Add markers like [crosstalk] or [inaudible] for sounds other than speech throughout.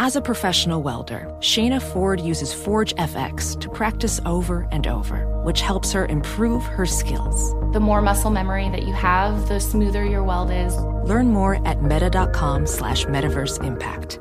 As a professional welder, Shayna Ford uses Forge FX to practice over and over, which helps her improve her skills. The more muscle memory that you have, the smoother your weld is. Learn more at meta.com slash metaverse impact.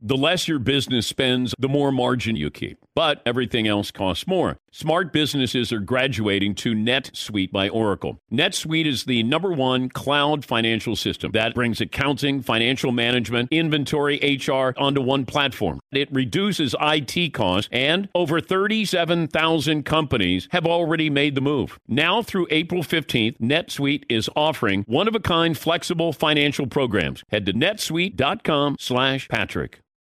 The less your business spends, the more margin you keep. But everything else costs more. Smart businesses are graduating to NetSuite by Oracle. NetSuite is the number one cloud financial system that brings accounting, financial management, inventory, HR onto one platform. It reduces IT costs, and over 37,000 companies have already made the move. Now through April 15th, NetSuite is offering one-of-a-kind flexible financial programs. Head to netsuite.com slash Patrick.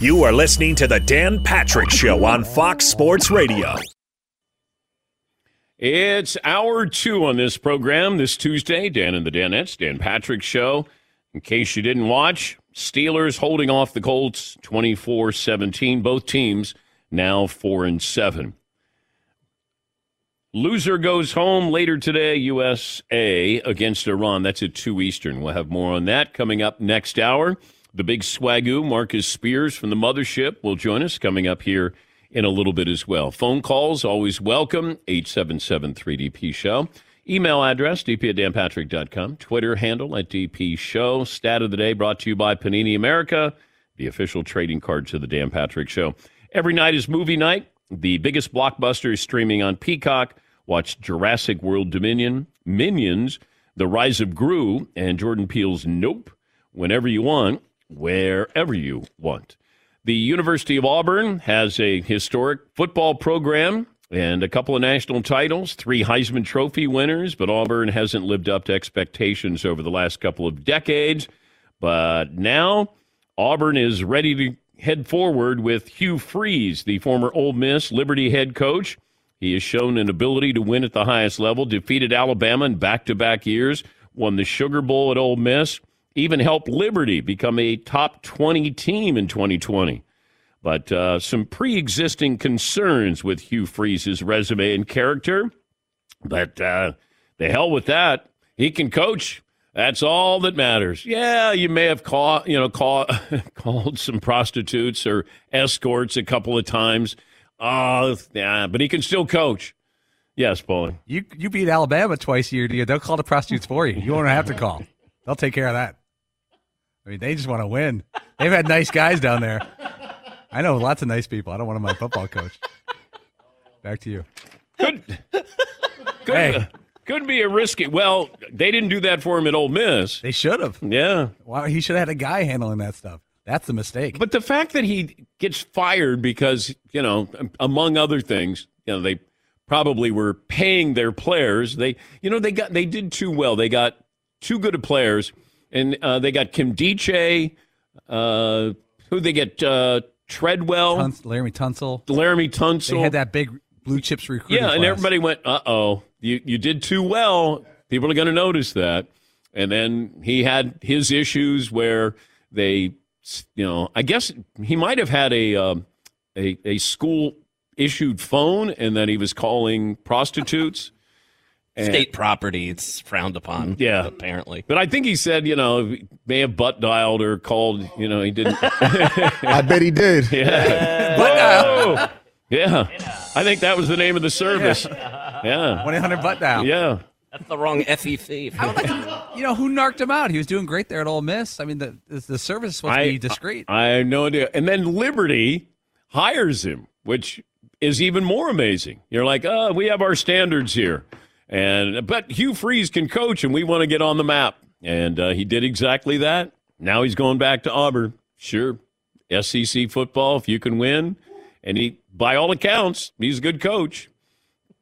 You are listening to the Dan Patrick Show on Fox Sports Radio. It's hour two on this program this Tuesday. Dan and the Danettes, Dan Patrick Show. In case you didn't watch, Steelers holding off the Colts 24 17. Both teams now 4 and 7. Loser goes home later today, USA against Iran. That's at 2 Eastern. We'll have more on that coming up next hour. The big swagoo, Marcus Spears from the mothership, will join us coming up here in a little bit as well. Phone calls, always welcome, 877 3DP Show. Email address, dp at danpatrick.com. Twitter handle at DP Show. Stat of the day brought to you by Panini America, the official trading card to the Dan Patrick Show. Every night is movie night. The biggest blockbuster is streaming on Peacock. Watch Jurassic World Dominion, Minions, The Rise of Gru, and Jordan Peele's Nope whenever you want, wherever you want. The University of Auburn has a historic football program and a couple of national titles, three Heisman Trophy winners, but Auburn hasn't lived up to expectations over the last couple of decades. But now Auburn is ready to head forward with Hugh Freeze, the former Ole Miss Liberty head coach. He has shown an ability to win at the highest level, defeated Alabama in back to back years, won the Sugar Bowl at Ole Miss, even helped Liberty become a top 20 team in 2020. But uh, some pre existing concerns with Hugh Freeze's resume and character. But uh, the hell with that. He can coach. That's all that matters. Yeah, you may have called, you know, call, [laughs] called some prostitutes or escorts a couple of times. Oh, yeah, but he can still coach. Yes, Paulie. You you beat Alabama twice a year? They'll call the prostitutes for you. You won't have to call. They'll take care of that. I mean, they just want to win. They've had nice guys down there. I know lots of nice people. I don't want to my football coach. Back to you. Could, could, Hey. could be a risky. Well, they didn't do that for him at Ole Miss. They should have. Yeah. Wow, he should have had a guy handling that stuff. That's the mistake. But the fact that he gets fired because, you know, among other things, you know, they probably were paying their players. They, you know, they got they did too well. They got too good of players, and uh, they got Nkemdiche, uh, who they get uh, Treadwell, Tuns- Laremy Tunsil. Laremy They Tunsil. had that big blue chips recruiting. yeah, and everybody went, "Uh oh, you you did too well. People are going to notice that." And then he had his issues where they, you know, I guess he might have had a um, a, a school issued phone and then he was calling prostitutes. And- State property, it's frowned upon. Yeah. apparently. But I think he said, you know, he may have butt dialed or called, you know, he didn't. [laughs] I bet he did. yeah. Butt dial. Yeah. I think that was the name of the service. Yeah. 1 800 butt down. Yeah. That's the wrong FEC. You know, who narked him out? He was doing great there at Ole Miss. I mean, the, the service is supposed to be discreet. I have no idea. And then Liberty hires him, which is even more amazing. You're like, oh, we have our standards here, and but Hugh Freeze can coach, and we want to get on the map, and uh, he did exactly that. Now he's going back to Auburn. Sure, SEC football. If you can win, and he, by all accounts, he's a good coach.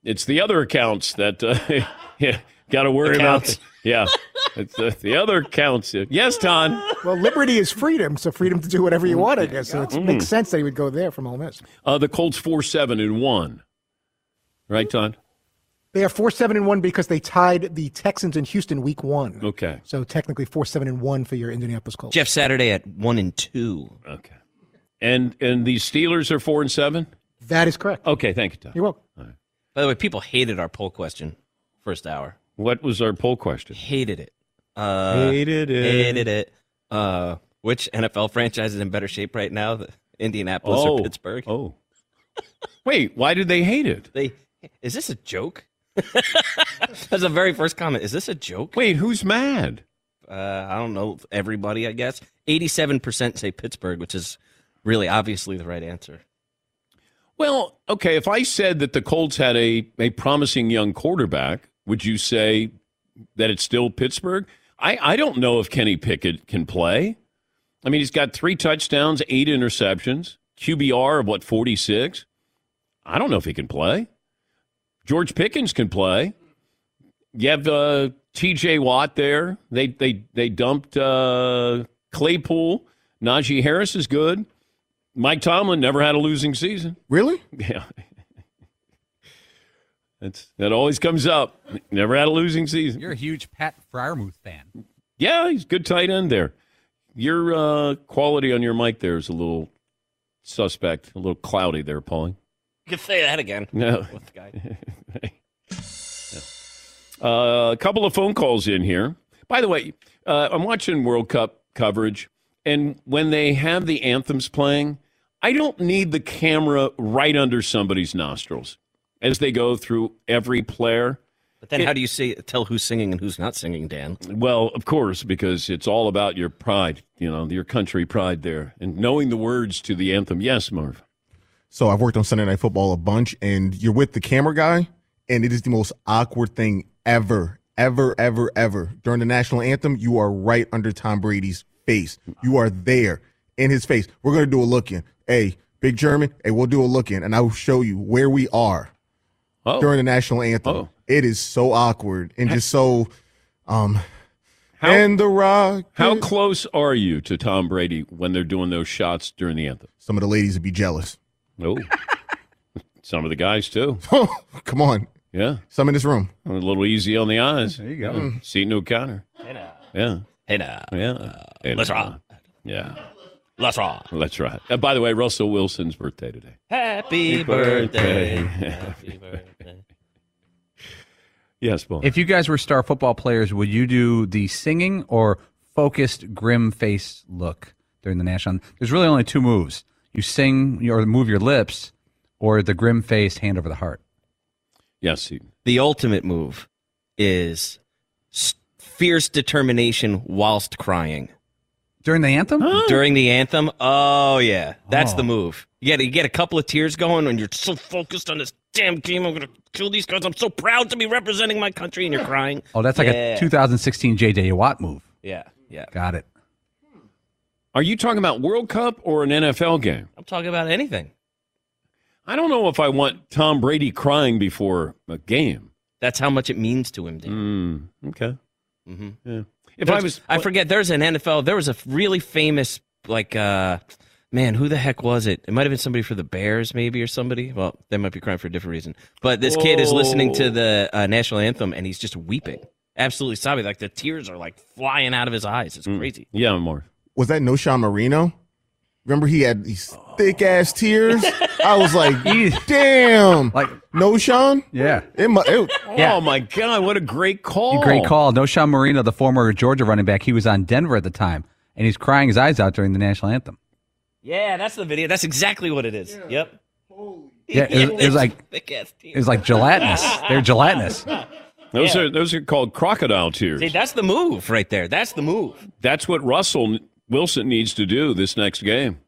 It's the other accounts that uh, [laughs] yeah, got to worry Accounts. about. Yeah, it's uh, the other accounts. Yes, Ton. Well, liberty is freedom, so freedom to do whatever you want, I guess. So it makes sense that he would go there from Ole Miss. Uh, the Colts four seven and one. Right, Ton? They are four seven and one because they tied the Texans in Houston week one. Okay. So technically four seven and one for your Indianapolis Colts. Jeff Saturday at one and two. Okay. And and the Steelers are four and seven. That is correct. Okay, thank you, Tom. You're welcome. By the way, people hated our poll question first hour. What was our poll question? Hated it. Uh, Hated it. Hated it. Uh, which NFL franchise is in better shape right now? The Indianapolis Oh, or Pittsburgh? Oh. [laughs] Wait, why did they hate it? They is this a joke? [laughs] That's the very first comment. Is this a joke? Wait, who's mad? Uh, I don't know. Everybody, I guess. Eighty-seven percent say Pittsburgh, which is really obviously the right answer. Well, okay, if I said that the Colts had a, a promising young quarterback, would you say that it's still Pittsburgh? I, I don't know if Kenny Pickett can play. I mean, he's got three touchdowns, eight interceptions, QBR of what, 46? I don't know if he can play. George Pickens can play. You have uh, TJ Watt there. They they they dumped uh, Claypool. Najee Harris is good. Mike Tomlin never had a losing season. Really? [laughs] Yeah. That's that always comes up. Never had a losing season. You're a huge Pat Freiermuth fan. Yeah, he's a good tight end there. Your uh, quality on your mic there is a little suspect, a little cloudy there, Paulie. You [laughs] can say that again. No. With the guy. [laughs] Uh, a couple of phone calls in here. By the way, uh, I'm watching World Cup coverage, and when they have the anthems playing, I don't need the camera right under somebody's nostrils as they go through every player. But then, how do you say tell who's singing and who's not singing, Dan? Well, of course, because it's all about your pride, you know, your country pride there, and knowing the words to the anthem. Yes, Marv. So I've worked on Sunday Night Football a bunch, and you're with the camera guy, and it is the most awkward thing ever, ever, ever, ever. During the national anthem, you are right under Tom Brady's face. You are there in his face. We're gonna do a look in. Hey, Big German. Hey, we'll do a look in, and I will show you where we are Oh, during the national anthem. Oh. It is so awkward and just so. Um, How- and the rock. how close are you to Tom Brady when they're doing those shots during the anthem? Some of the ladies would be jealous. Oh, [laughs] some of the guys too. [laughs] Come on, Yeah, some in this room. a little easy on the eyes. There you go. Yeah. Seton O'Connor. Hey now. Yeah, Hey now, yeah. And, let's uh, rock. Yeah, Let's rock. that's right. Uh, by the way, Russell Wilson's birthday today. Happy birthday. Happy [laughs] birthday. Yes, Paul. If you guys were star football players, would you do the singing or focused, grim face look during the national? There's really only two moves: you sing or move your lips, or the grim face, hand over the heart. yes, he, The ultimate move is fierce determination whilst crying. During the anthem? During the anthem, oh yeah, that's Oh. the move. You get you get a couple of tears going when you're so focused on this damn game. I'm gonna kill these guys. I'm so proud to be representing my country, and you're crying. [laughs] Oh, that's like Yeah. a 2016 J.J. Watt move. Yeah, yeah. Got it. Are you talking about World Cup or an NFL game? I'm talking about anything. I don't know if I want Tom Brady crying before a game. That's how much it means to him, Dan. Mm, okay. hmm Yeah. If I was, I forget. There's an NFL. There was a really famous, like, uh, man, who the heck was it? It might have been somebody for the Bears, maybe, or somebody. Well, they might be crying for a different reason. But this kid is listening to the uh, national anthem and he's just weeping, absolutely sobbing. Like the tears are like flying out of his eyes. It's crazy. yeah, more. Was that Knowshon Moreno? Remember, he had these thick ass tears. [laughs] I was like, damn. Like, no, Sean. yeah. It, mu- it, Yeah. Oh my God! What a great call! Great call. Knowshon Moreno, the former Georgia running back, he was on Denver at the time, and he's crying his eyes out during the national anthem. Yeah, that's the video. That's exactly what it is. Yep. Holy Yeah, it, was- it was like [laughs] Thick ass it was like gelatinous. They're gelatinous. [laughs] Those Yeah. are those are called crocodile tears. See, that's the move right there. That's the move. That's what Russell Wilson needs to do this next game.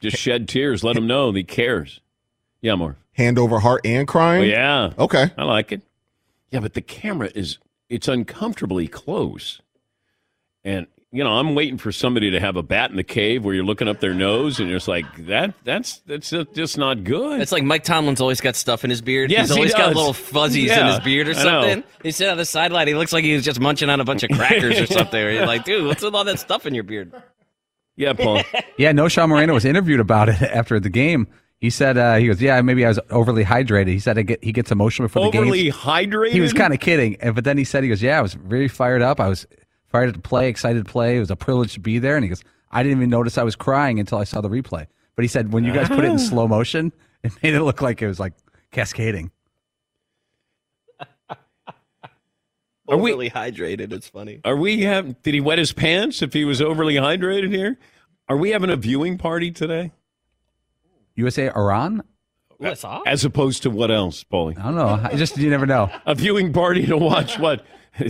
Just shed tears. Let him know that he cares. Yeah, more. hand over heart and Oh, crying. yeah. Okay. I like it. Yeah, but the camera is it's uncomfortably close. And you know, I'm waiting for somebody to have a bat in the cave where you're looking up their nose and you're just like that that's that's just not good. It's like Mike Tomlin's always got stuff in his beard. Yes, He's he always got little fuzzies in his beard or something. He's sitting on the sideline. He looks like he was just munching on a bunch of crackers or [laughs] something. You're like, dude, what's with all that stuff in your beard? yeah, Paul. [laughs] Yeah, Knowshon Moreno was interviewed about it [laughs] after the game. He said uh, he goes, yeah, maybe I was overly hydrated. He said I get, he gets emotional before the game. Overly hydrated. He was kind of kidding, and but then he said he goes, yeah, I was very fired up. I was fired to play, excited to play. It was a privilege to be there. And he goes, I didn't even notice I was crying until I saw the replay. But he said when you guys put it in [laughs] slow motion, [laughs] it made it look like it was like cascading. Are we- Overly hydrated. It's funny. Are we have did he wet his pants if he was overly hydrated here? Are we having a viewing party today? USA Iran? What's up? As opposed to what else, Paulie? I don't know. I just you never know. A viewing party to watch what? [laughs]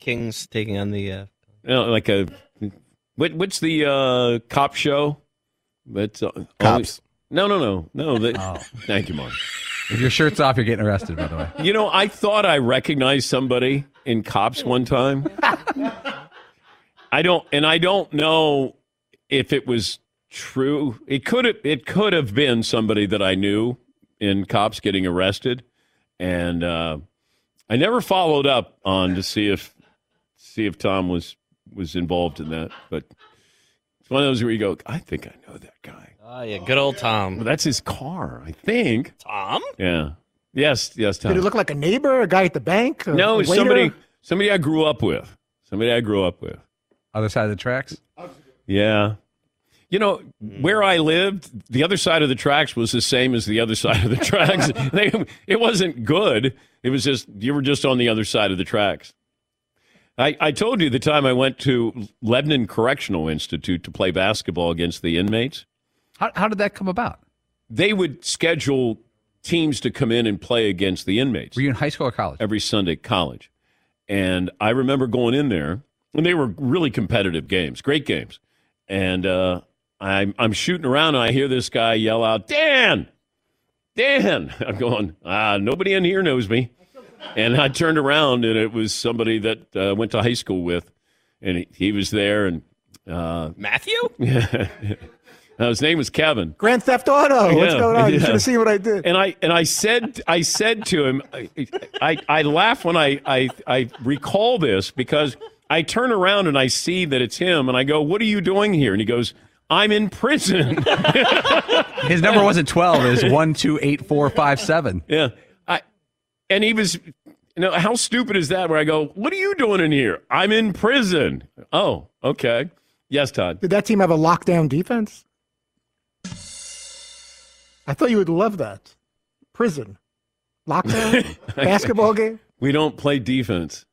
Kings taking on the. Uh, You know, like a what? What's the uh, cop show? That's uh, Cops. no, no, no, no. [laughs] That, Oh. Thank you, Mark. If your shirt's off, you're getting arrested. By the way. You know, I thought I recognized somebody in cops one time. [laughs] I don't, and I don't know if it was true. It could have, it could have been somebody that I knew in cops getting arrested, and uh, I never followed up on to see if see if Tom was was involved in that. But it's one of those where you go, I think I know that guy. oh yeah, good old Tom. Well, that's his car, I think. Tom. Yeah. Yes. Yes. Tom. Did he look like a neighbor, a guy at the bank? No, waiter? somebody somebody I grew up with. Somebody I grew up with. Other side of the tracks. Yeah. You know, hmm. where I lived, the other side of the tracks was the same as the other side of the tracks. [laughs] they, it wasn't good. It was just you were just on the other side of the tracks. I, I told you the time I went to Lebanon Correctional Institute to play basketball against the inmates. How, how did that come about? They would schedule teams to come in and play against the inmates. Were you in high school or college? every Sunday college. And I remember going in there, and they were really competitive games, great games. And uh, I'm, I'm shooting around, and I hear this guy yell out, Dan! Dan! [laughs] I'm going, ah, nobody in here knows me. And I turned around, and it was somebody that uh, went to high school with, and he, he was there, and uh, Matthew. [laughs] uh, his name was Kevin. Grand Theft Auto. What's going on? You yeah. should have seen what I did. And I and I said I said to him, I I, I laugh when I, I I recall this because I turn around and I see that it's him, and I go, "What are you doing here?" And he goes, "I'm in prison." [laughs] His number wasn't twelve. It was one two eight four five seven. yeah, I and he was. You know how stupid is that? Where I go, "What are you doing in here?" I'm in prison. Oh, okay. Yes, Todd. Did that team have a lockdown defense? I thought you would love that. Prison. Lockdown? [laughs] Basketball game? We don't play defense.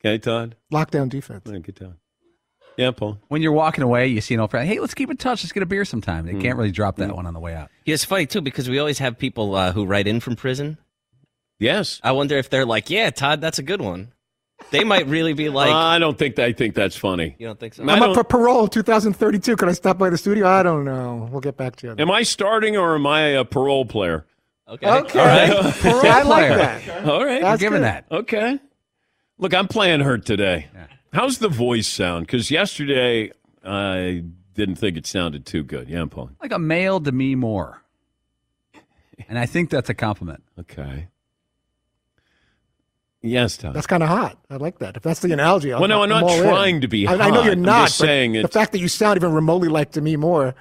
Okay, Todd. Lockdown defense. All right, Good Todd. Yeah, Paul. When you're walking away, you see an old friend. Hey, let's keep in touch. Let's get a beer sometime. They Hmm. can't really drop that one on the way out. Yeah, it's funny too because we always have people uh, who write in from prison. Yes. I wonder if they're like, "Yeah, Todd, that's a good one." They might really be like, uh, I don't think I think that's funny. "You don't think so?" I I'm don't- up for parole 2032. Can I stop by the studio? I don't know. We'll get back to you. Am I starting or am I a parole player? Okay, Okay. all right. Parole, [laughs] I like that. All right. That's Given good. that. Okay. Look, I'm playing hurt today. How's the voice sound? Because yesterday I didn't think it sounded too good. Yeah, I'm Paul. Like a male to me more. And I think that's a compliment. Okay. Yes, Todd. That's kind of hot. I like that. If that's the analogy, I'll, Well, no, I'm not all in. trying to be I, I know you're I'm not. saying the it's- fact that you sound even remotely like Demi Moore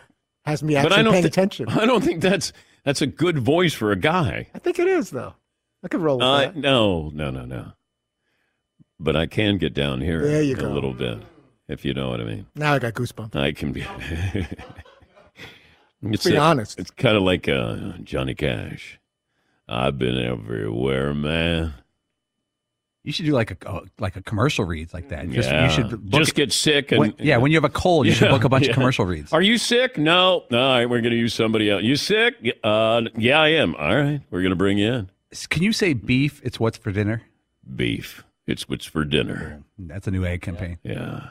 has me but actually I don't paying thi- attention. [laughs] I don't think that's that's a good voice for a guy. I think it is though. I could roll with Uh, that. no, no, no, no. But I can get down here There you a go. little bit. if you know what I mean. Now I got goosebumps. I can be. [laughs] it's Be a- honest. It's kind of like uh, Johnny Cash. I've been everywhere, man. You should do like a uh, like a commercial reads like that. Just, yeah. You should book, just get sick and when, yeah. When you have a cold, you should book a bunch yeah. of commercial reads. Are you sick? No. No. All right, we're going to use somebody else. You sick? Uh, yeah, I am. All right, we're going to bring you in. Can you say beef? It's what's for dinner. Beef. It's what's for dinner. That's a new egg campaign. Yeah.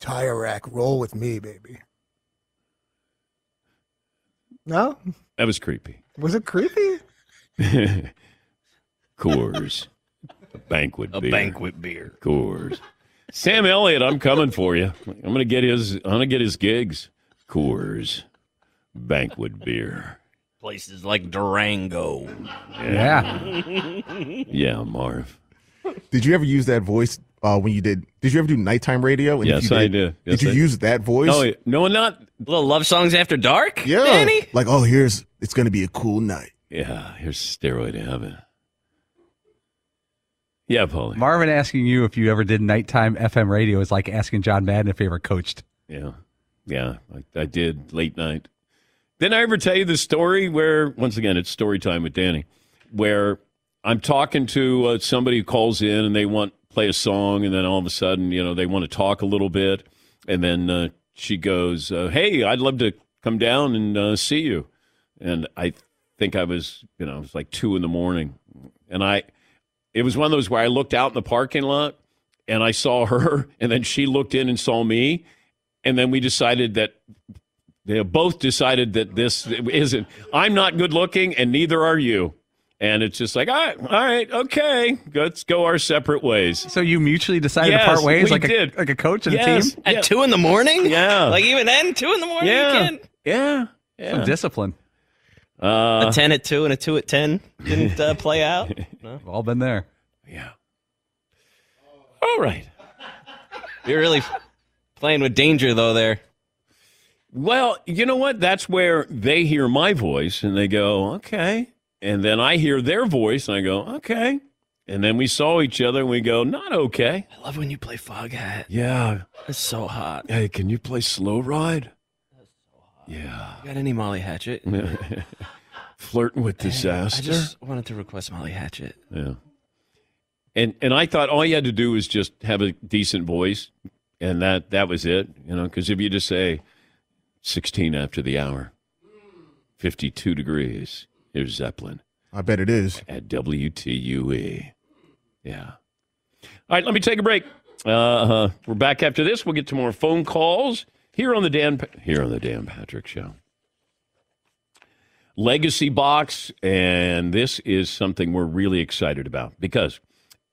Tire rack, roll with me, baby. No? That was creepy. Was it creepy? [laughs] Coors. A banquet A beer. banquet beer. Coors. Sam Elliott, I'm coming for you. I'm going to get his. I'm going to get his gigs. Coors. Banquet beer. Places like Durango. Yeah. [laughs] Yeah, Marv. Did you ever use that voice uh, when you did? Did you ever do nighttime radio? And Yes, you I did. Yes, did you I- use that voice? No, no, not. Little love songs after dark. yeah. Danny? Like, oh, here's it's gonna be a cool night. Yeah, here's steroid heaven. Yeah, Paulie. Marvin asking you if you ever did nighttime FM radio is like asking John Madden if he ever coached. Yeah, yeah, I, I did late night. Didn't I ever tell you the story where, once again, it's story time with Danny, where I'm talking to uh, somebody who calls in and they want play a song, and then all of a sudden, you know, they want to talk a little bit, and then uh, she goes, uh, "Hey, I'd love to come down and uh, see you," and I think I was, you know, it was like two in the morning, and I, it was one of those where I looked out in the parking lot and I saw her, [laughs] and then she looked in and saw me, and then we decided that they both decided that this isn't. I'm not good looking, and neither are you. And it's just like, all right, all right, okay, let's go our separate ways. So you mutually decided Yes, to part ways we like did. a like a coach and Yes. a team? At Yeah. two in the morning? Yeah. Like even then, two in the morning? Yeah, You can't- yeah, yeah. Some discipline. Uh, a 10 at 2 and a 2 at 10 didn't uh, [laughs] play out. No. We've all been there. yeah. All right. You're really playing with danger, though, there. Well, you know what? That's where they hear my voice and they go, okay. And then I hear their voice and I go, okay. And then we saw each other and we go, not okay. I love when you play Foghat. Yeah. It's so hot. Hey, can you play slow ride? Yeah. You got any Molly Hatchet? [laughs] Flirting with disaster. I just wanted to request Molly Hatchet. Yeah. And and I thought all you had to do was just have a decent voice, and that that was it. You know, because if you just say sixteen after the hour, fifty two degrees, here's Zeppelin I bet it is. at WTUE. Yeah. All right, let me take a break. Uh, we're back after this. We'll get to more phone calls here on the Dan here on the Dan Patrick Show. Legacy box, and this is something we're really excited about because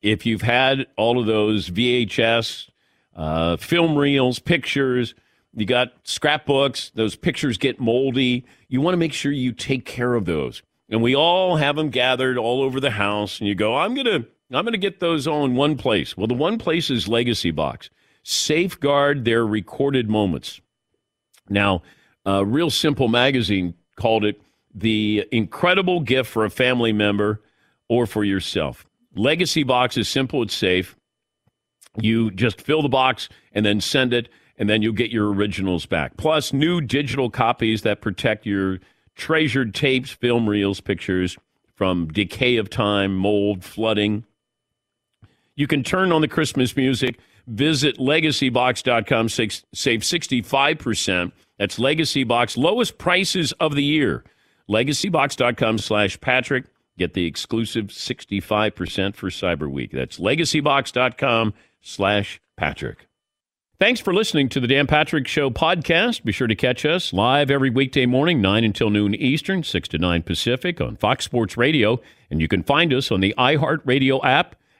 if you've had all of those VHS, uh, film reels, pictures, you got scrapbooks, those pictures get moldy. You want to make sure you take care of those. And we all have them gathered all over the house, and you go, I'm going to. I'm going to get those all in one place. Well, the one place is Legacy Box. Safeguard their recorded moments. Now, uh, Real Simple Magazine called it the incredible gift for a family member or for yourself. Legacy Box is simple, it's safe. You just fill the box and then send it, and then you'll get your originals back. Plus, new digital copies that protect your treasured tapes, film reels, pictures from decay of time, mold, flooding. You can turn on the Christmas music. Visit legacybox.com, save 65%. That's Legacy Box, lowest prices of the year. Legacybox.com slash Patrick. Get the exclusive 65% for Cyber Week. That's legacybox.com slash Patrick. Thanks for listening to the Dan Patrick Show podcast. Be sure to catch us live every weekday morning, 9 until noon Eastern, 6 to 9 Pacific on Fox Sports Radio. And you can find us on the iHeartRadio app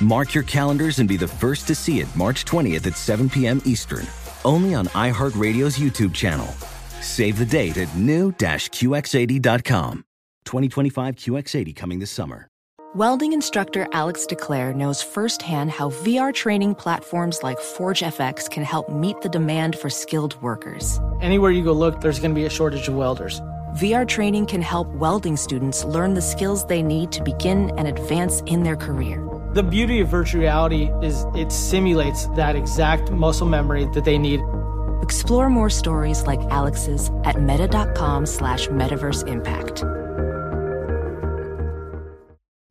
Mark your calendars and be the first to see it March 20th at 7 p.m. Eastern, only on iHeartRadio's YouTube channel. Save the date at new-QX80.com. 2025 QX80 coming this summer. Welding instructor Alex DeClaire knows firsthand how VR training platforms like ForgeFX can help meet the demand for skilled workers. Anywhere you go look, there's going to be a shortage of welders. VR training can help welding students learn the skills they need to begin and advance in their career. The beauty of virtual reality is it simulates that exact muscle memory that they need. Explore more stories like Alex's at meta.com slash metaverse impact.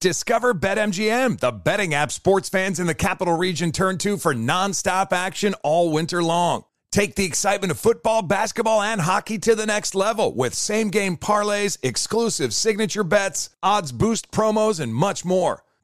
Discover BetMGM, the betting app sports fans in the capital region turn to for nonstop action all winter long. Take the excitement of football, basketball, and hockey to the next level with same game parlays, exclusive signature bets, odds boost promos, and much more.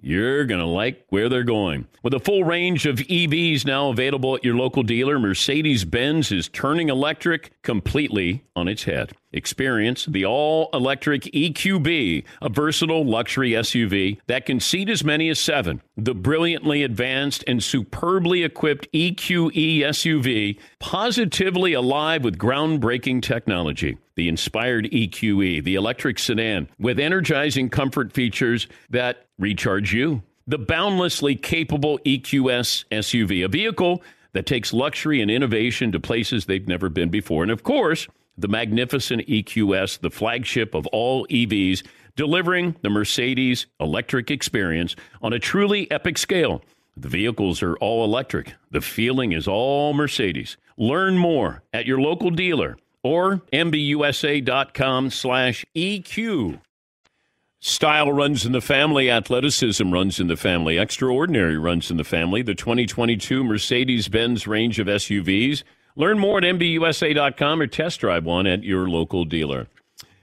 you're going to like where they're going. With a full range of EVs now available at your local dealer, Mercedes Benz is turning electric completely on its head. Experience the all electric EQB, a versatile luxury SUV that can seat as many as seven. The brilliantly advanced and superbly equipped EQE SUV, positively alive with groundbreaking technology. The inspired EQE, the electric sedan, with energizing comfort features that recharge you. The boundlessly capable EQS SUV, a vehicle that takes luxury and innovation to places they've never been before. And of course, the magnificent EQS, the flagship of all EVs, delivering the Mercedes electric experience on a truly epic scale. The vehicles are all electric. The feeling is all Mercedes. Learn more at your local dealer or mbusa.com slash EQ. Style runs in the family. Athleticism runs in the family. Extraordinary runs in the family. The 2022 Mercedes Benz range of SUVs. Learn more at MBUSA.com or test drive one at your local dealer.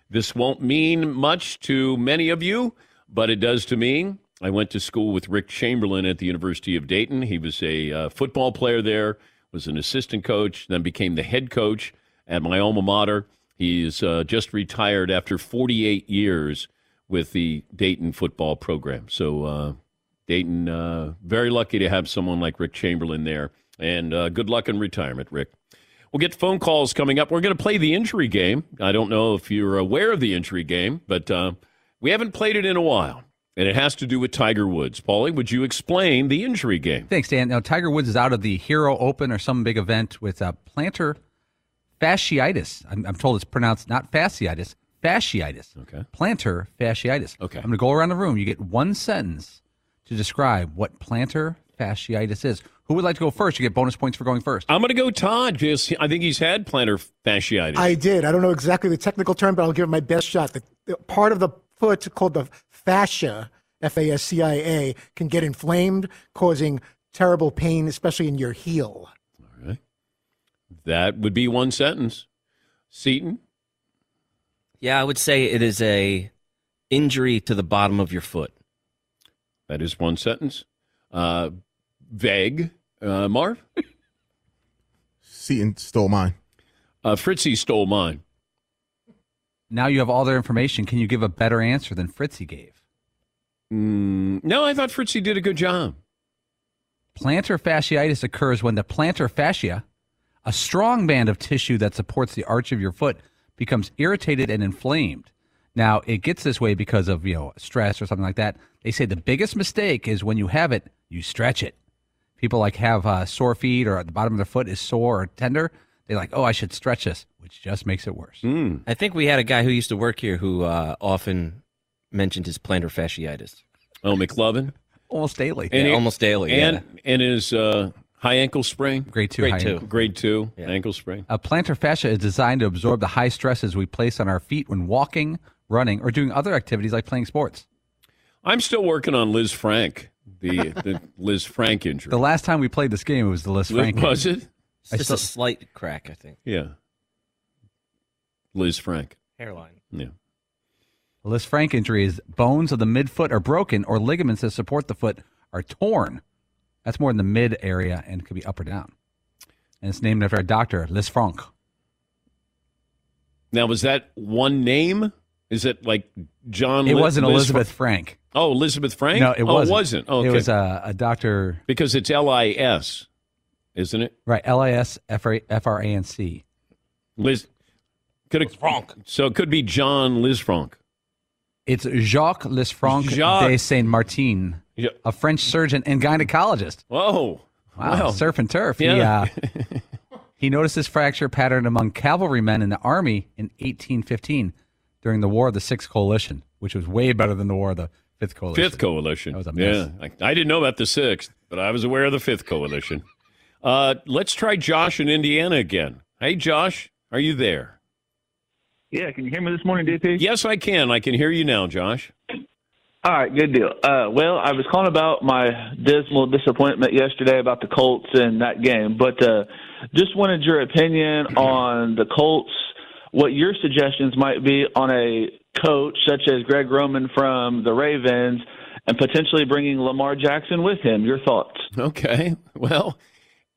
This won't mean much to many of you, but it does to me. I went to school with Rick Chamberlain at the University of Dayton. He was a uh, football player there, was an assistant coach, then became the head coach at my alma mater. He's uh, just retired after 48 years with the Dayton football program. So, uh, Dayton, uh, very lucky to have someone like Rick Chamberlain there. And uh, good luck in retirement, Rick. We'll get phone calls coming up. We're going to play the injury game. I don't know if you're aware of the injury game, but uh, we haven't played it in a while. And it has to do with Tiger Woods. Paulie, would you explain the injury game? Thanks, Dan. Now, Tiger Woods is out of the Hero Open or some big event with a plantar fasciitis. I'm, I'm told it's pronounced not fasciitis, fasciitis. Okay. Plantar fasciitis. Okay. I'm going to go around the room. You get one sentence to describe what plantar fasciitis is. Who would like to go first? You get bonus points for going first. I'm going to go Todd because I think he's had plantar fasciitis. I did. I don't know exactly the technical term, but I'll give it my best shot. The, the part of the foot called the fascia, F A S C I A, can get inflamed, causing terrible pain, especially in your heel. All right. That would be one sentence. Seaton? Yeah, I would say it is a injury to the bottom of your foot. That is one sentence. Uh, vague. Uh, Marv? Seaton stole mine. Uh, Fritzy stole mine. Now you have all their information. Can you give a better answer than Fritzy gave? Mm, no, I thought Fritzy did a good job. Plantar fasciitis occurs when the plantar fascia, a strong band of tissue that supports the arch of your foot, becomes irritated and inflamed. Now it gets this way because of you know stress or something like that. They say the biggest mistake is when you have it, you stretch it. People like have uh, sore feet or at the bottom of their foot is sore or tender. They're like, oh, I should stretch this, which just makes it worse. I think we had a guy who used to work here who uh, often mentioned his plantar fasciitis. Oh, McLovin? Almost daily. Yeah, he- almost daily. And yeah. and his uh, high ankle sprain, Grade two. Grade two. ankle. grade two Yeah. ankle sprain. A plantar fascia is designed to absorb the high stresses we place on our feet when walking, running, or doing other activities like playing sports. I'm still working on Lisfranc, the the Lisfranc injury. The last time we played this game, it was the Liz Frank. game. was it? It's just I a still- slight crack, I think. Yeah. Liz Frank. Hairline. Yeah. The Lisfranc injury is bones of the midfoot are broken or ligaments that support the foot are torn. That's more in the mid area and could be up or down. And it's named after a doctor, Liz Frank. Now, was that one name? Is it like John? It Li- wasn't Liz Elizabeth Fra- Frank. oh, Elizabeth Frank. No, it oh, wasn't. it wasn't. Oh, okay. It was a, a doctor, because it's L I S, isn't it? right? L I S F R F R A N C. Liz. Could it, Frank. So it could be John Liz Frank. It's Jacques Lisfranc Jacques. de Saint Martin, Yeah. a French surgeon and gynecologist. Whoa. Wow, surf and turf. Yeah. He, uh, [laughs] he noticed this fracture pattern among cavalrymen in the army in 1815 during the War of the Sixth Coalition, which was way better than the War of the Fifth Coalition. Fifth coalition. That was a mess. Yeah, I, I didn't know about the sixth, but I was aware of the fifth coalition. Uh, let's try Josh in Indiana again. Hey, Josh, are you there? Yeah, can you hear me this morning, DP? Yes, I can. I can hear you now, Josh. All right, good deal. Uh, well, I was calling about my dismal disappointment yesterday about the Colts in that game, but uh, just wanted your opinion on the Colts, what your suggestions might be on a coach such as Greg Roman from the Ravens and potentially bringing Lamar Jackson with him. Your thoughts? Okay. Well,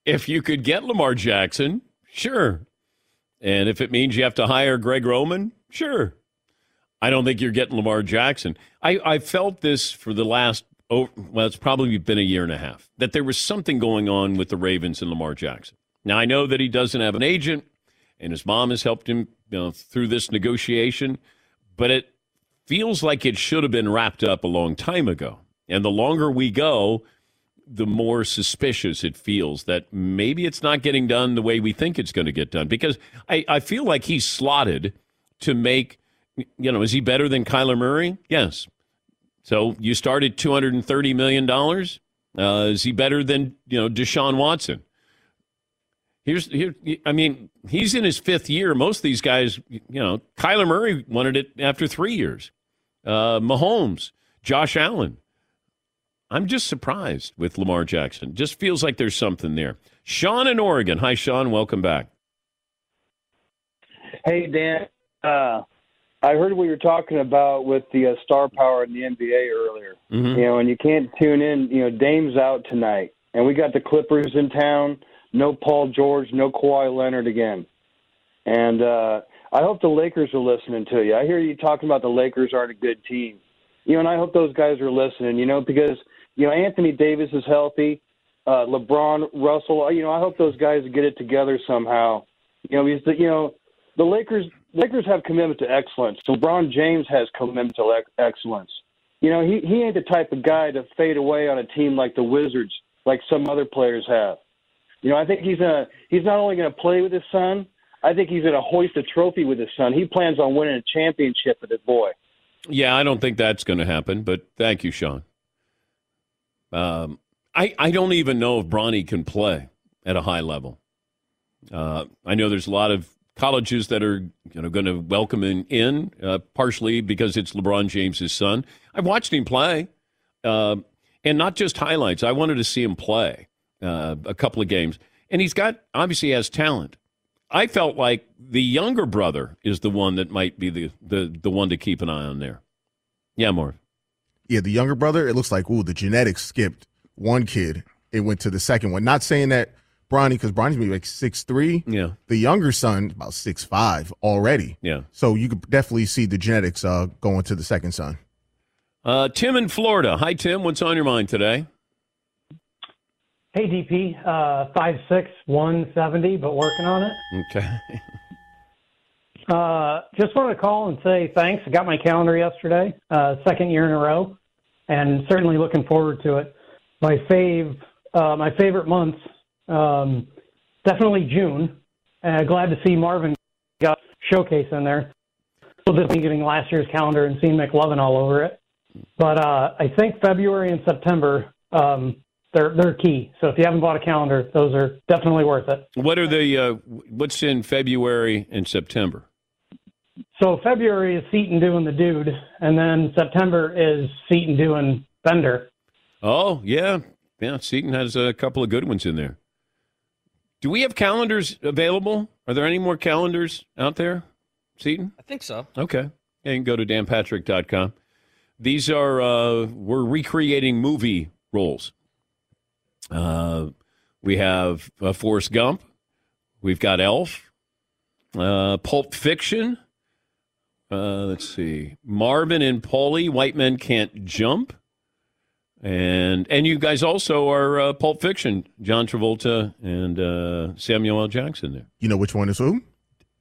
if you could get Lamar Jackson, sure. And if it means you have to hire Greg Roman, sure. I don't think you're getting Lamar Jackson. I, I felt this for the last, oh, well, it's probably been a year and a half, that there was something going on with the Ravens and Lamar Jackson. Now, I know that he doesn't have an agent, and his mom has helped him you know, through this negotiation, but it feels like it should have been wrapped up a long time ago. And the longer we go, the more suspicious it feels that maybe it's not getting done the way we think it's going to get done. Because I, I feel like he's slotted to make, you know, is he better than Kyler Murray? Yes. So you started $230 million. Uh, is he better than, you know, Deshaun Watson? Here's here. I mean, he's in his fifth year. Most of these guys, you know, Kyler Murray wanted it after three years. Uh, Mahomes, Josh Allen. I'm just surprised with Lamar Jackson. Just feels like there's something there. Sean in Oregon. Hi, Sean. Welcome back. Hey, Dan. Uh, I heard what you were talking about with the uh, star power in the NBA earlier. Mhm. You know, and you can't tune in. You know, Dame's out tonight, and we got the Clippers in town. No Paul George, no Kawhi Leonard again. And uh, I hope the Lakers are listening to you. I hear you talking about the Lakers aren't a good team. You know, and I hope those guys are listening. You know, because you know Anthony Davis is healthy, uh, LeBron, Russell. You know, I hope those guys get it together somehow. You know, because the, you know the Lakers Lakers have commitment to excellence. LeBron James has commitment to ex- excellence. You know, he he ain't the type of guy to fade away on a team like the Wizards, like some other players have. You know, I think he's a he's not only going to play with his son. I think he's going to hoist a trophy with his son. He plans on winning a championship with his boy. Yeah, I don't think that's going to happen, but thank you, Sean. Um, I, I don't even know if Bronny can play at a high level. Uh, I know there's a lot of colleges that are you know going to welcome him in, uh, partially because it's LeBron James's son. I've watched him play, uh, and not just highlights. I wanted to see him play uh, a couple of games, and he's got obviously has talent. I felt like the younger brother is the one that might be the, the, the one to keep an eye on there. Yeah, Marv. Yeah, the younger brother, it looks like, ooh, the genetics skipped one kid. It went to the second one. Not saying that Bronny, because Bronny's maybe like six three. Yeah. The younger son, about six five already. Yeah. So you could definitely see the genetics uh, going to the second son. Uh, Tim in Florida. Hi, Tim. What's on your mind today? Hey, DP, uh, 5'6", 170, but working on it. Okay. [laughs] Uh, just wanted to call and say thanks. I got my calendar yesterday, uh, second year in a row, and certainly looking forward to it. My fave, uh, my favorite months, um, definitely June. Uh, glad to see Marvin got showcase in there. Little bit giving last year's calendar and seeing McLovin all over it. But uh, I think February and September, um, they're they're key. So if you haven't bought a calendar, those are definitely worth it. What are the uh, what's in February and September? So February is Seton doing the dude, and then September is Seton doing Bender. Oh yeah, yeah. Seton has a couple of good ones in there. Do we have calendars available? Are there any more calendars out there, Seton? I think so. Okay. Yeah, you can go to danpatrick.com. These are uh, we're recreating movie roles. Uh, we have uh, Forrest Gump. We've got Elf. Uh, Pulp Fiction. Uh, let's see, Marvin and Paulie. White men can't jump. And and you guys also are uh, Pulp Fiction. John Travolta and uh, Samuel L. Jackson there. You know which one is who?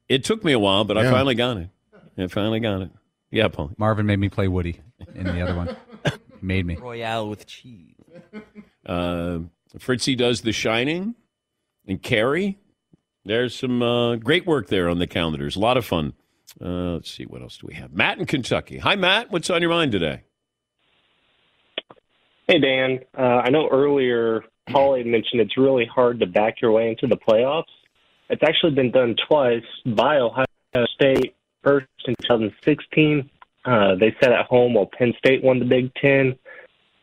It took me a while, but I finally got it. I finally got it. Yeah, Paul. Marvin made me play Woody in the other one. [laughs] made me. Royale with cheese. Uh, Fritzy does The Shining and Carrie. There's some uh, great work there on the calendars. A lot of fun. Uh, let's see, what else do we have? Matt in Kentucky. Hi, Matt. What's on your mind today? Hey, Dan. Uh, I know earlier Paul had mentioned it's really hard to back your way into the playoffs. It's actually been done twice by Ohio State. First in 2016, uh, they sat at home while Penn State won the Big Ten.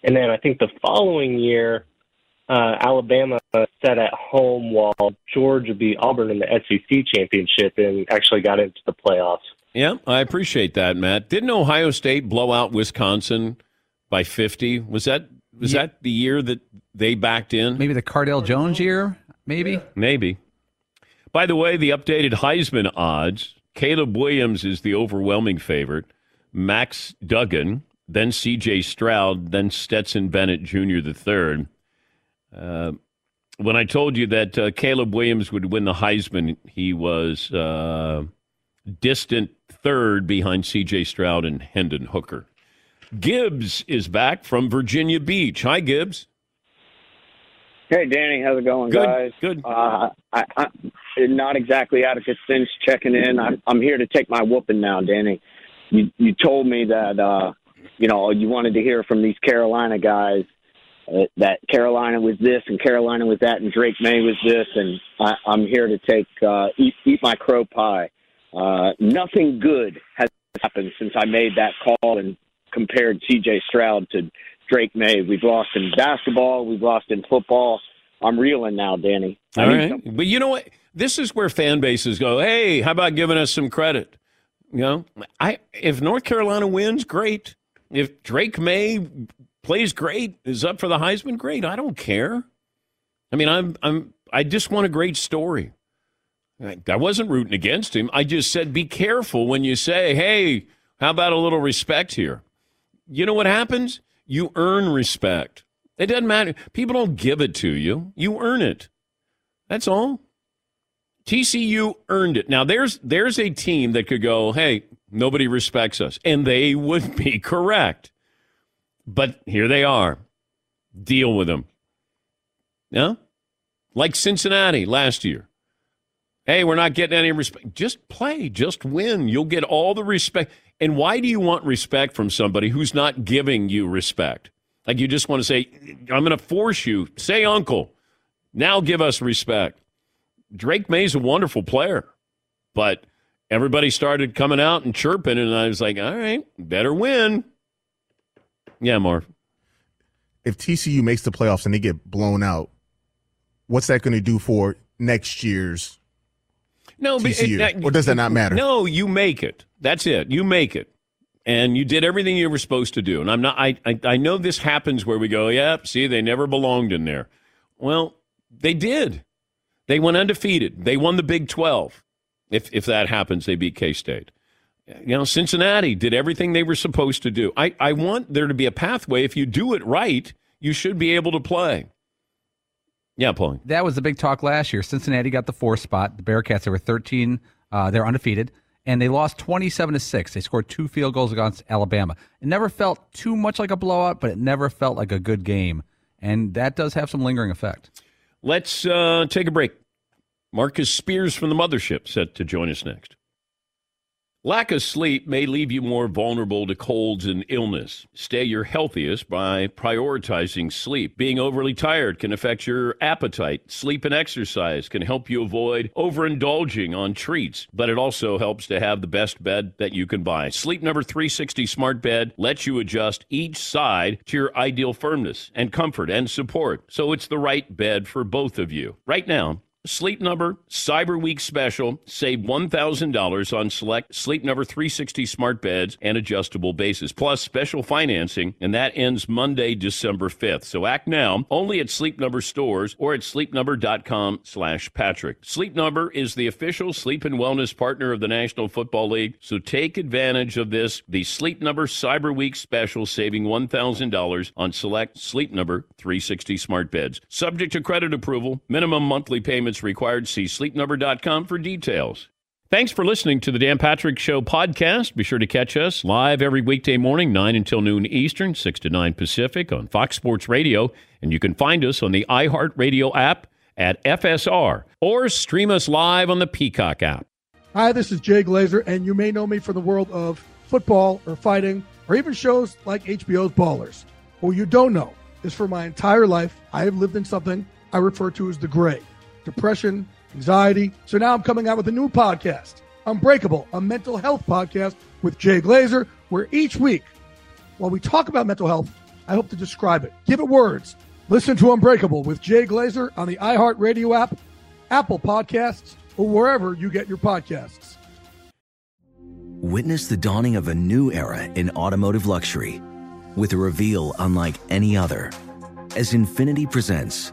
And then I think the following year, uh, Alabama set at home while Georgia beat Auburn in the SEC championship and actually got into the playoffs. Yeah, I appreciate that, Matt. Didn't Ohio State blow out Wisconsin by 50? Was that was Yeah. that the year that they backed in? Maybe the Cardale Jones year. Maybe. Maybe. By the way, the updated Heisman odds Caleb Williams is the overwhelming favorite, Max Duggan, then CJ Stroud, then Stetson Bennett Jr. the third. Uh, when I told you that uh, Caleb Williams would win the Heisman, he was uh, distant third behind CJ Stroud and Hendon Hooker. Gibbs is back from Virginia Beach. Hi, Gibbs. Hey, Danny, how's it going, Good, guys? Good. Uh, I, I, not exactly Atticus Finch checking in. I, I'm here to take my whooping now, Danny. You, you told me that, uh, you know, you wanted to hear from these Carolina guys that Carolina was this and Carolina was that and Drake Maye was this, and I, I'm here to take uh, eat, eat my crow pie. Uh, nothing good has happened since I made that call and compared C.J. Stroud to Drake Maye. We've lost in basketball. We've lost in football. I'm reeling now, Danny. I All some- But you know what? This is where fan bases go, hey, how about giving us some credit? You know, I if North Carolina wins, great. If Drake Maye plays great, is up for the Heisman, great. I don't care. I mean, I'm I'm I just want a great story. I wasn't rooting against him. I just said be careful when you say, "Hey, how about a little respect here?" You know what happens? You earn respect. It doesn't matter. People don't give it to you. You earn it. That's all. TCU earned it. Now there's there's a team that could go, "Hey, nobody respects us." And they would be [laughs] correct. But here they are. Deal with them. Yeah? Like Cincinnati last year. Hey, we're not getting any respect. Just play, just win. You'll get all the respect. And why do you want respect from somebody who's not giving you respect? Like you just want to say, I'm going to force you, say uncle. Now give us respect. Drake Maye's a wonderful player, but everybody started coming out and chirping, and I was like, all right, better win. Yeah, Marv. If TCU makes the playoffs and they get blown out, what's that going to do for next year's No, but TCU? it- or does that not matter? No, you make it. That's it. You make it. And you did everything you were supposed to do. And I'm not I, I I know this happens where we go, yep, see, they never belonged in there. Well, they did. They went undefeated. They won the Big 12. If if that happens, they beat K-State. You know, Cincinnati did everything they were supposed to do. I, I want there to be a pathway. If you do it right, you should be able to play. Yeah, Paul. That was the big talk last year. Cincinnati got the fourth spot. The Bearcats, they were 13. Uh, they're undefeated. and they lost 27 to 6. They scored two field goals against Alabama. It never felt too much like a blowout, but it never felt like a good game. And that does have some lingering effect. Let's uh, take a break. Marcus Spears from the mothership set to join us next. Lack of sleep may leave you more vulnerable to colds and illness. Stay your healthiest by prioritizing sleep. Being overly tired can affect your appetite. Sleep and exercise can help you avoid overindulging on treats, but it also helps to have the best bed that you can buy. Sleep Number 360 Smart Bed lets you adjust each side to your ideal firmness and comfort and support, so it's the right bed for both of you. Right now, Sleep Number Cyber Week special. Save $1,000 on select Sleep Number 360 smart beds and adjustable bases, plus special financing, and that ends Monday, December 5th. So act now only at Sleep Number stores or at sleepnumber.com slash Patrick. Sleep Number is the official sleep and wellness partner of the National Football League, so take advantage of this, the Sleep Number Cyber Week special, saving $1,000 on select Sleep Number 360 smart beds. Subject to credit approval, minimum monthly payments required. See sleepnumber.com for details. Thanks for listening to the Dan Patrick Show podcast. Be sure to catch us live every weekday morning, 9 until noon Eastern, 6 to 9 Pacific on Fox Sports Radio. And you can find us on the iHeartRadio app at FSR or stream us live on the Peacock app. Hi, this is Jay Glazer, and you may know me from the world of football or fighting or even shows like HBO's Ballers. What you don't know is for my entire life, I have lived in something I refer to as the gray depression, anxiety. So now I'm coming out with a new podcast, Unbreakable, a mental health podcast with Jay Glazer, where each week, while we talk about mental health, I hope to describe it, give it words. Listen to Unbreakable with Jay Glazer on the iHeartRadio app, Apple Podcasts, or wherever you get your podcasts. Witness the dawning of a new era in automotive luxury with a reveal unlike any other as Infiniti presents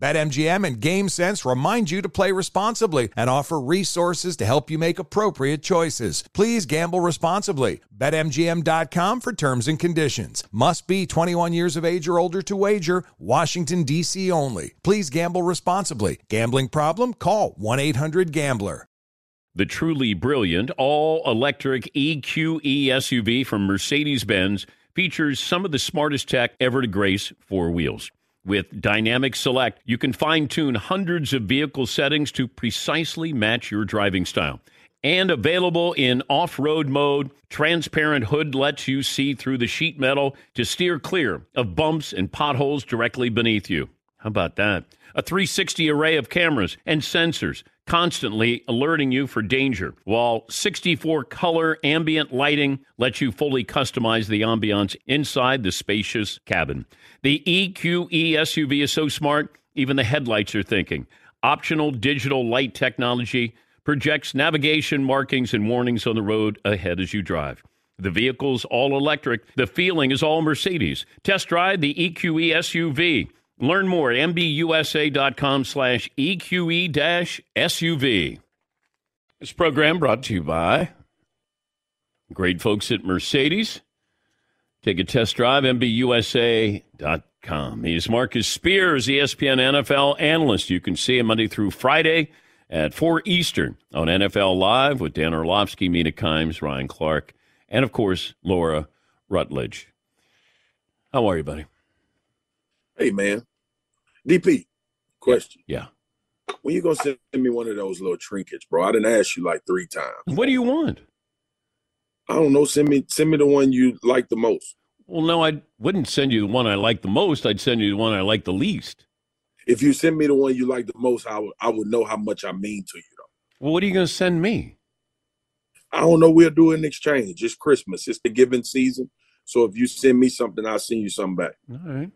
BetMGM and GameSense remind you to play responsibly and offer resources to help you make appropriate choices. Please gamble responsibly. BetMGM.com for terms and conditions. Must be 21 years of age or older to wager. Washington, D.C. only. Please gamble responsibly. Gambling problem? Call 1 800 Gambler. The truly brilliant all electric EQE SUV from Mercedes Benz features some of the smartest tech ever to grace four wheels. With Dynamic Select, you can fine tune hundreds of vehicle settings to precisely match your driving style. And available in off road mode, transparent hood lets you see through the sheet metal to steer clear of bumps and potholes directly beneath you. How about that? A 360 array of cameras and sensors constantly alerting you for danger, while 64 color ambient lighting lets you fully customize the ambiance inside the spacious cabin. The EQE SUV is so smart, even the headlights are thinking. Optional digital light technology projects navigation markings and warnings on the road ahead as you drive. The vehicle's all electric. The feeling is all Mercedes. Test drive the EQE SUV. Learn more at mbusa.com slash EQE SUV. This program brought to you by great folks at Mercedes. Take a test drive, mbusa.com. He's Marcus Spears, ESPN NFL analyst. You can see him Monday through Friday at 4 Eastern on NFL Live with Dan Orlovsky, Mina Kimes, Ryan Clark, and of course, Laura Rutledge. How are you, buddy? Hey, man. DP, question. Yeah. When you gonna send me one of those little trinkets, bro? I didn't ask you like three times. What do you want? I don't know. Send me send me the one you like the most. Well, no, I wouldn't send you the one I like the most. I'd send you the one I like the least. If you send me the one you like the most, I would I would know how much I mean to you. Though. Well, what are you going to send me? I don't know. We'll do an exchange. It's Christmas. It's the giving season. So if you send me something, I'll send you something back. All right.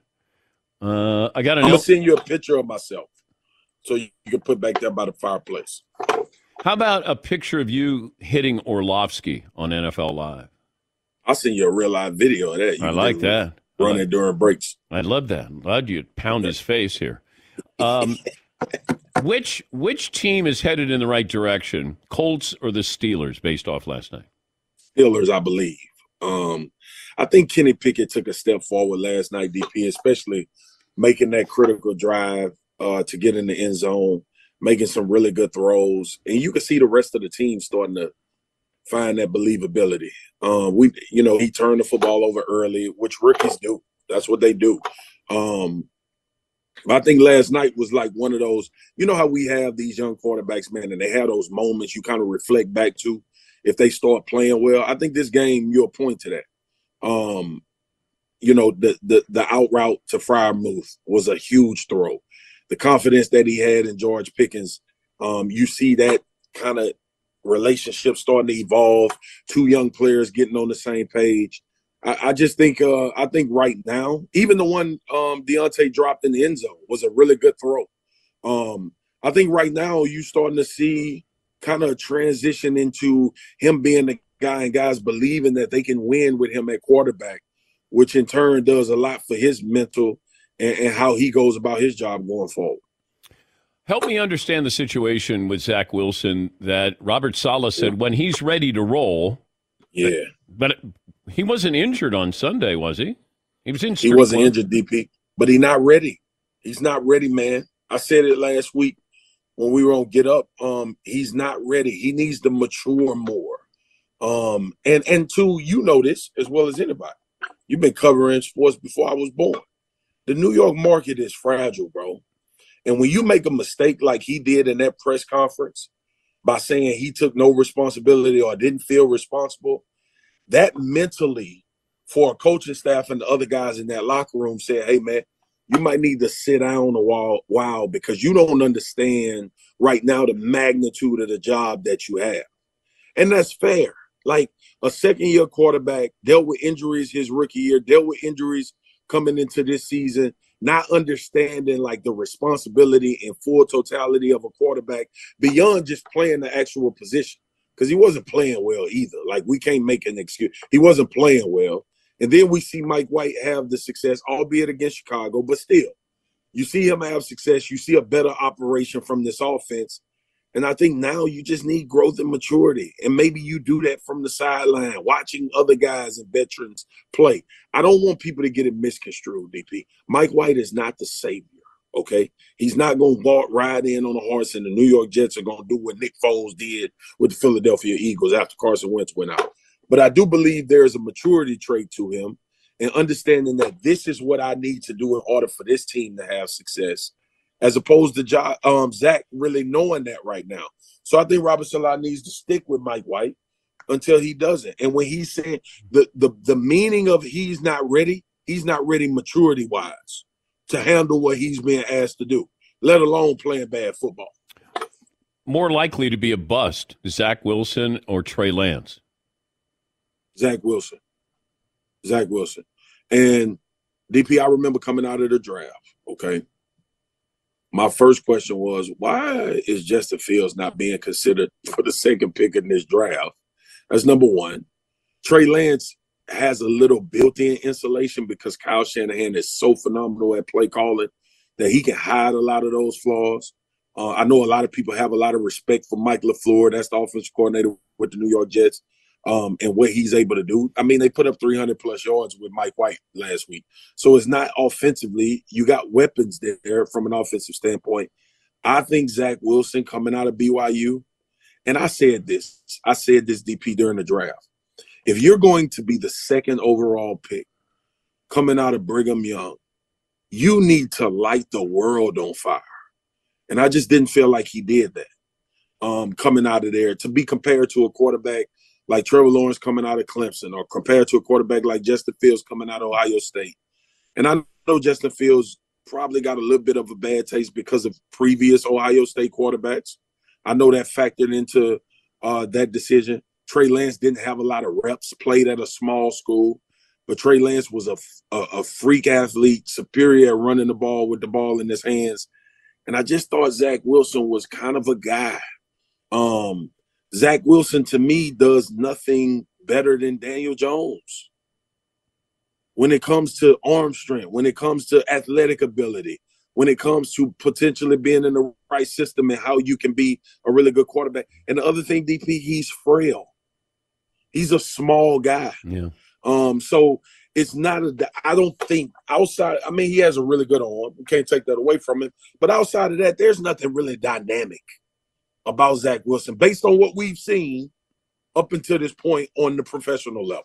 Uh, I got to I'm know. gonna send you a picture of myself, so you, you can put back there by the fireplace. How about a picture of you hitting Orlovsky on NFL Live? I'll send you a real live video of that. You I like that. Running it during breaks. I'd love that. i Glad you pound his face here. Um, [laughs] which which team is headed in the right direction, Colts or the Steelers, based off last night? Steelers, I believe. Um, I think Kenny Pickett took a step forward last night, DP, especially making that critical drive uh, to get in the end zone, making some really good throws, and you can see the rest of the team starting to find that believability. Um, we, you know, he turned the football over early, which rookies do. That's what they do. Um, I think last night was like one of those. You know how we have these young quarterbacks, man, and they have those moments you kind of reflect back to if they start playing well. I think this game you'll point to that. Um, you know, the the the out route to Freiermuth was a huge throw. The confidence that he had in George Pickens, um, you see that kind of relationship starting to evolve. Two young players getting on the same page. I, I just think uh, I think right now, even the one um, Diontae dropped in the end zone was a really good throw. Um, I think right now you starting to see kind of transition into him being the guy and guys believing that they can win with him at quarterback, which in turn does a lot for his mental and, and how he goes about his job going forward. Help me understand the situation with Zach Wilson that Robert Saleh said when he's ready to roll. Yeah. But he wasn't injured on Sunday, was he? He was injured. He wasn't injured, DP, but he's not ready. He's not ready, man. I said it last week when we were on Get Up. Um, he's not ready. He needs to mature more. Um, and and two, you know this as well as anybody. You've been covering sports before I was born. The New York market is fragile, bro. And when you make a mistake like he did in that press conference by saying he took no responsibility or didn't feel responsible, that mentally for a coaching staff and the other guys in that locker room said, hey man, you might need to sit down a while, while because you don't understand right now the magnitude of the job that you have. And that's fair. Like a second year quarterback dealt with injuries his rookie year, dealt with injuries coming into this season, not understanding like the responsibility and full totality of a quarterback beyond just playing the actual position. Because he wasn't playing well either. Like we can't make an excuse. He wasn't playing well. And then we see Mike White have the success, albeit against Chicago, but still, you see him have success. You see a better operation from this offense. And I think now you just need growth and maturity. And maybe you do that from the sideline, watching other guys and veterans play. I don't want people to get it misconstrued, DP. Mike White is not the savior. Okay. He's not going to walk right in on a horse, and the New York Jets are going to do what Nick Foles did with the Philadelphia Eagles after Carson Wentz went out. But I do believe there is a maturity trait to him and understanding that this is what I need to do in order for this team to have success, as opposed to jo- um, Zach really knowing that right now. So I think Robert Saleh needs to stick with Mike White until he doesn't. And when he's saying the the the meaning of he's not ready, he's not ready maturity wise to handle what he's being asked to do, let alone playing bad football. more likely to be a bust, Zach Wilson or Trey Lance? Zach Wilson. Zach Wilson. And DP, I remember coming out of the draft, okay? My first question was, why is Justin Fields not being considered [laughs] for the second pick in this draft? That's number one. Trey Lance has a little built-in insulation because Kyle Shanahan is so phenomenal at play calling that he can hide a lot of those flaws. Uh, I know a lot of people have a lot of respect for Mike LaFleur. That's the offensive coordinator with the New York Jets um, and what he's able to do. I mean, they put up 300 plus yards with Mike White last week. So it's not offensively. You got weapons there from an offensive standpoint. I think Zach Wilson coming out of BYU, and I said this, I said this DP during the draft. If you're going to be the second overall pick coming out of Brigham Young, you need to light the world on fire. And I just didn't feel like he did that um, coming out of there to be compared to a quarterback like Trevor Lawrence coming out of Clemson or compared to a quarterback like Justin Fields coming out of Ohio State. And I know Justin Fields probably got a little bit of a bad taste because of previous Ohio State quarterbacks. I know that factored into uh, that decision. Trey Lance didn't have a lot of reps, played at a small school, but Trey Lance was a, a, a freak athlete, superior at running the ball with the ball in his hands. And I just thought Zach Wilson was kind of a guy. Um, Zach Wilson to me does nothing better than Daniel Jones when it comes to arm strength, when it comes to athletic ability, when it comes to potentially being in the right system and how you can be a really good quarterback. And the other thing, DP, he's frail. He's a small guy. Yeah. Um, so it's not a I don't think outside I mean he has a really good arm. We can't take that away from him. But outside of that, there's nothing really dynamic about Zach Wilson based on what we've seen up until this point on the professional level.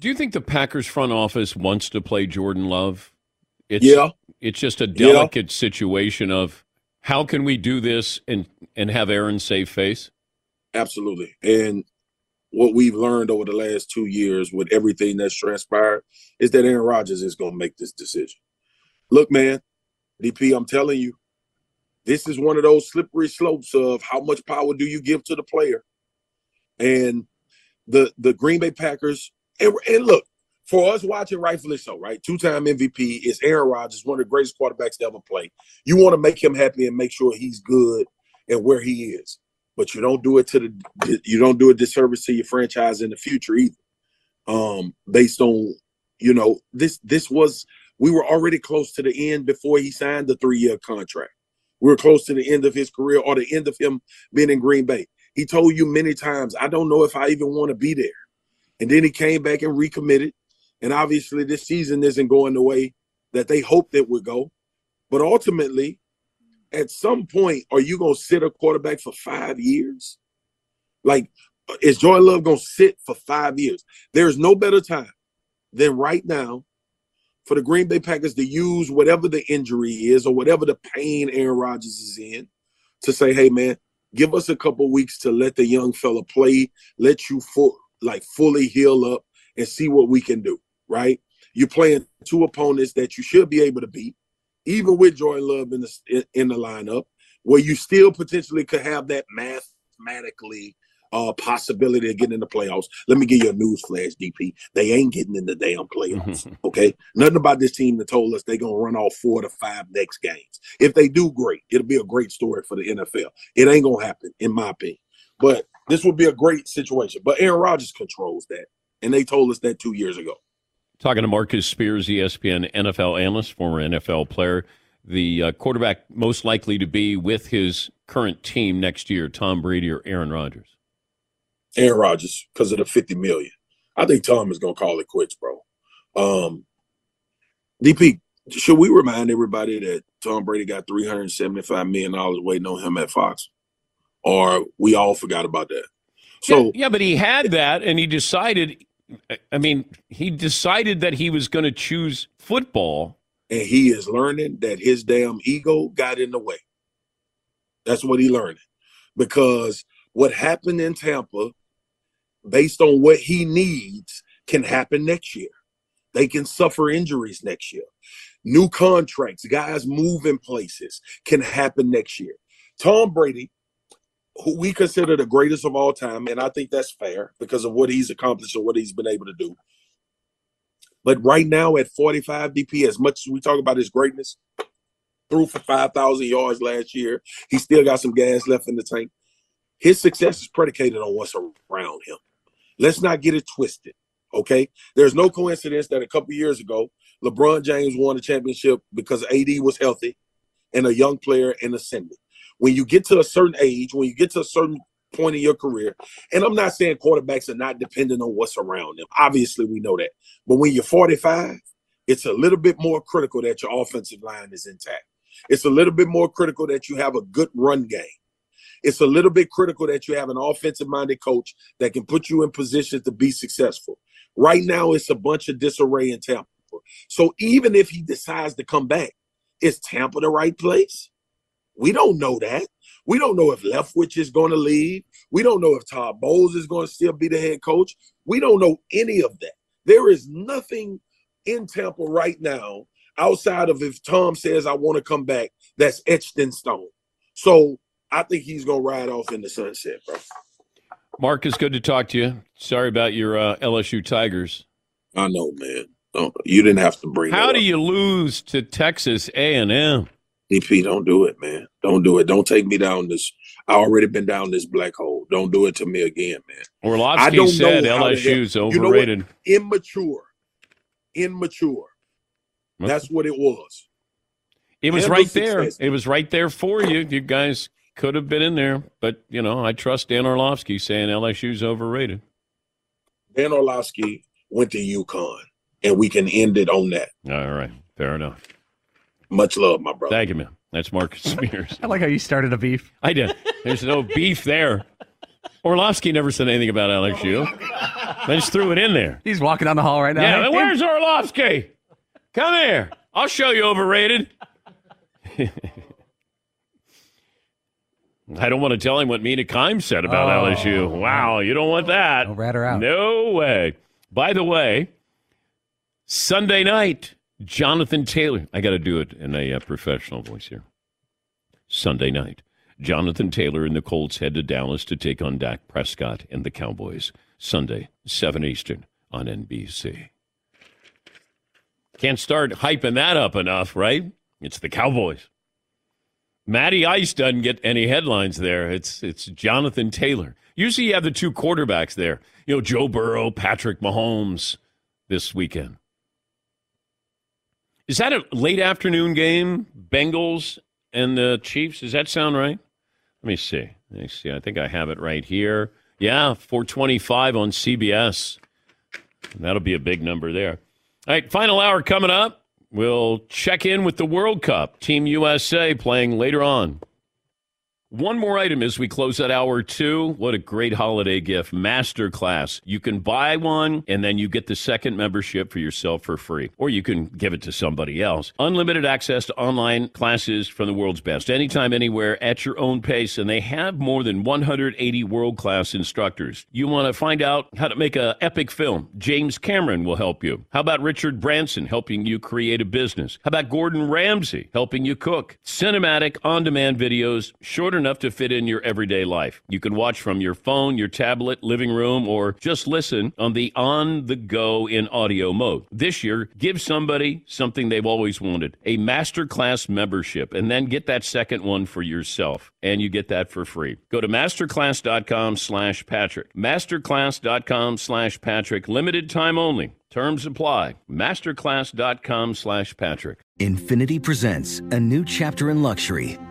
Do you think the Packers front office wants to play Jordan Love? It's, yeah. It's just a delicate yeah. situation of how can we do this and and have Aaron save face? Absolutely. And what we've learned over the last two years with everything that's transpired is that Aaron Rodgers is going to make this decision. Look, man, DP, I'm telling you, this is one of those slippery slopes of how much power do you give to the player. And the the Green Bay Packers, and, and look, for us watching, rightfully so, right? Two-time MVP is Aaron Rodgers, one of the greatest quarterbacks to ever play. You want to make him happy and make sure he's good and where he is, but you don't do it to the you don't do a disservice to your franchise in the future either. Um, based on you know this this was we were already close to the end before he signed the three-year contract. We were close to the end of his career or the end of him being in Green Bay. He told you many times, I don't know if I even want to be there. And then he came back and recommitted. And obviously, this season isn't going the way that they hoped it would go. But ultimately, at some point, are you going to sit a quarterback for five years? Like, is Jordan Love going to sit for five years? There's no better time than right now for the Green Bay Packers to use whatever the injury is or whatever the pain Aaron Rodgers is in to say, hey man, give us a couple weeks to let the young fella play, let you full like fully heal up and see what we can do, right? You're playing two opponents that you should be able to beat, even with Jordan Love in the in the lineup, where you still potentially could have that mathematically uh, possibility of getting in the playoffs. Let me give you a news flash, DP. They ain't getting in the damn playoffs. [laughs] okay, nothing about this team that told us they're gonna run off four to five next games. If they do, great. It'll be a great story for the NFL. It ain't gonna happen, in my opinion. But this would be a great situation. But Aaron Rodgers controls that, and they told us that two years ago. Talking to Marcus Spears, ESPN NFL analyst, former NFL player, the uh, quarterback most likely to be with his current team next year, Tom Brady or Aaron Rodgers. Aaron Rodgers because of the 50 million. I think Tom is gonna call it quits, bro. Um DP, should we remind everybody that Tom Brady got 375 million dollars waiting on him at Fox? Or we all forgot about that. So yeah, yeah, but he had that and he decided I mean, he decided that he was going to choose football. And he is learning that his damn ego got in the way. That's what he learned. Because what happened in Tampa based on what he needs can happen next year. They can suffer injuries next year. New contracts, guys moving places can happen next year. Tom Brady, who we consider the greatest of all time, and I think that's fair because of what he's accomplished and what he's been able to do. But right now at 45 DP, as much as we talk about his greatness, threw for 5,000 yards last year. He still got some gas left in the tank. His success is predicated on what's around him. Let's not get it twisted. Okay. There's no coincidence that a couple years ago, LeBron James won a championship because AD was healthy and a young player and ascended. When you get to a certain age, when you get to a certain point in your career, and I'm not saying quarterbacks are not dependent on what's around them. Obviously, we know that. But when you're 45, it's a little bit more critical that your offensive line is intact. It's a little bit more critical that you have a good run game. It's a little bit critical that you have an offensive minded coach that can put you in position to be successful. Right now, it's a bunch of disarray in Tampa. So even if he decides to come back, is Tampa the right place? We don't know that. We don't know if Leftwich is going to leave. We don't know if Todd Bowles is going to still be the head coach. We don't know any of that. There is nothing in Tampa right now outside of if Tom says I want to come back that's etched in stone. So I think he's going to ride off in the sunset, bro. Mark, it's good to talk to you. Sorry about your uh, LSU Tigers. I know, man. No, you didn't have to bring. How do you lose to Texas A and M? DP, don't do it, man. Don't do it. Don't take me down this. I already been down this black hole. Don't do it to me again, man. Orlovsky said LSU's overrated. You know Immature. Immature. That's what it was. It was right there. It was right there for you. You guys could have been in there, but you know, I trust Dan Orlovsky saying LSU's overrated. Dan Orlovsky went to UConn, and we can end it on that. All right, fair enough. Much love, my brother. Thank you, man. That's Marcus [laughs] Spears. I like how you started a beef. I did. There's no beef there. Orlovsky never said anything about LSU. I just threw it in there. He's walking down the hall right now. Yeah, Hey, where's Orlovsky? Come here. I'll show you overrated. [laughs] I don't want to tell him what Mina Kimes said about Oh. LSU. Wow, you don't want that. Don't rat her out. No way. By the way, Sunday night, Jonathan Taylor. I got to do it in a uh, professional voice here. Sunday night, Jonathan Taylor and the Colts head to Dallas to take on Dak Prescott and the Cowboys. Sunday, 7 Eastern on NBC. Can't start hyping that up enough, right? It's the Cowboys. Matty Ice doesn't get any headlines there. It's it's Jonathan Taylor. Usually you have the two quarterbacks there. You know, Joe Burrow, Patrick Mahomes this weekend. Is that a late afternoon game? Bengals and the Chiefs? Does that sound right? Let me see. Let me see. I think I have it right here. Yeah, 425 on CBS. That'll be a big number there. All right, final hour coming up. We'll check in with the World Cup. Team USA playing later on. One more item as we close out hour two. What a great holiday gift. Masterclass. You can buy one and then you get the second membership for yourself for free. Or you can give it to somebody else. Unlimited access to online classes from the world's best. Anytime, anywhere, at your own pace. And they have more than 180 world class instructors. You want to find out how to make an epic film? James Cameron will help you. How about Richard Branson helping you create a business? How about Gordon Ramsay helping you cook? Cinematic on demand videos, short enough to fit in your everyday life. You can watch from your phone, your tablet, living room, or just listen on the on the go in audio mode. This year, give somebody something they've always wanted a masterclass membership, and then get that second one for yourself. And you get that for free. Go to masterclass.com slash Patrick. Masterclass.com slash Patrick. Limited time only. Terms apply. Masterclass.com slash Patrick. Infiniti presents a new chapter in luxury,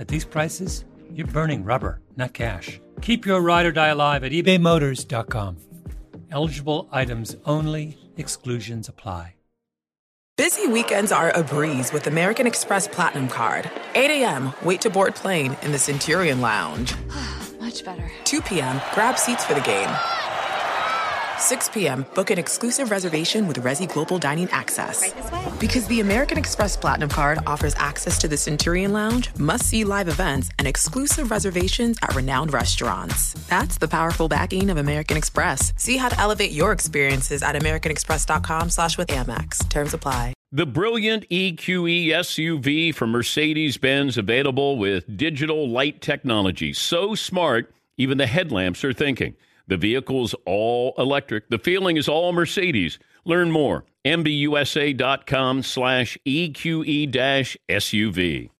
at these prices, you're burning rubber, not cash. Keep your ride or die alive at ebaymotors.com. Eligible items only, exclusions apply. Busy weekends are a breeze with American Express Platinum Card. 8 a.m., wait to board plane in the Centurion Lounge. [sighs] Much better. 2 p.m., grab seats for the game. 6 p.m., book an exclusive reservation with Resy Global Dining Access. Because the American Express Platinum Card offers access to the Centurion Lounge, must see live events, and exclusive reservations at renowned restaurants. That's the powerful backing of American Express. See how to elevate your experiences at AmericanExpress.com slash with Amex. Terms apply. The brilliant EQE SUV from Mercedes Benz available with digital light technology. So smart, even the headlamps are thinking. The vehicle's all electric. The feeling is all Mercedes. Learn more. MBUSA.com slash EQE SUV.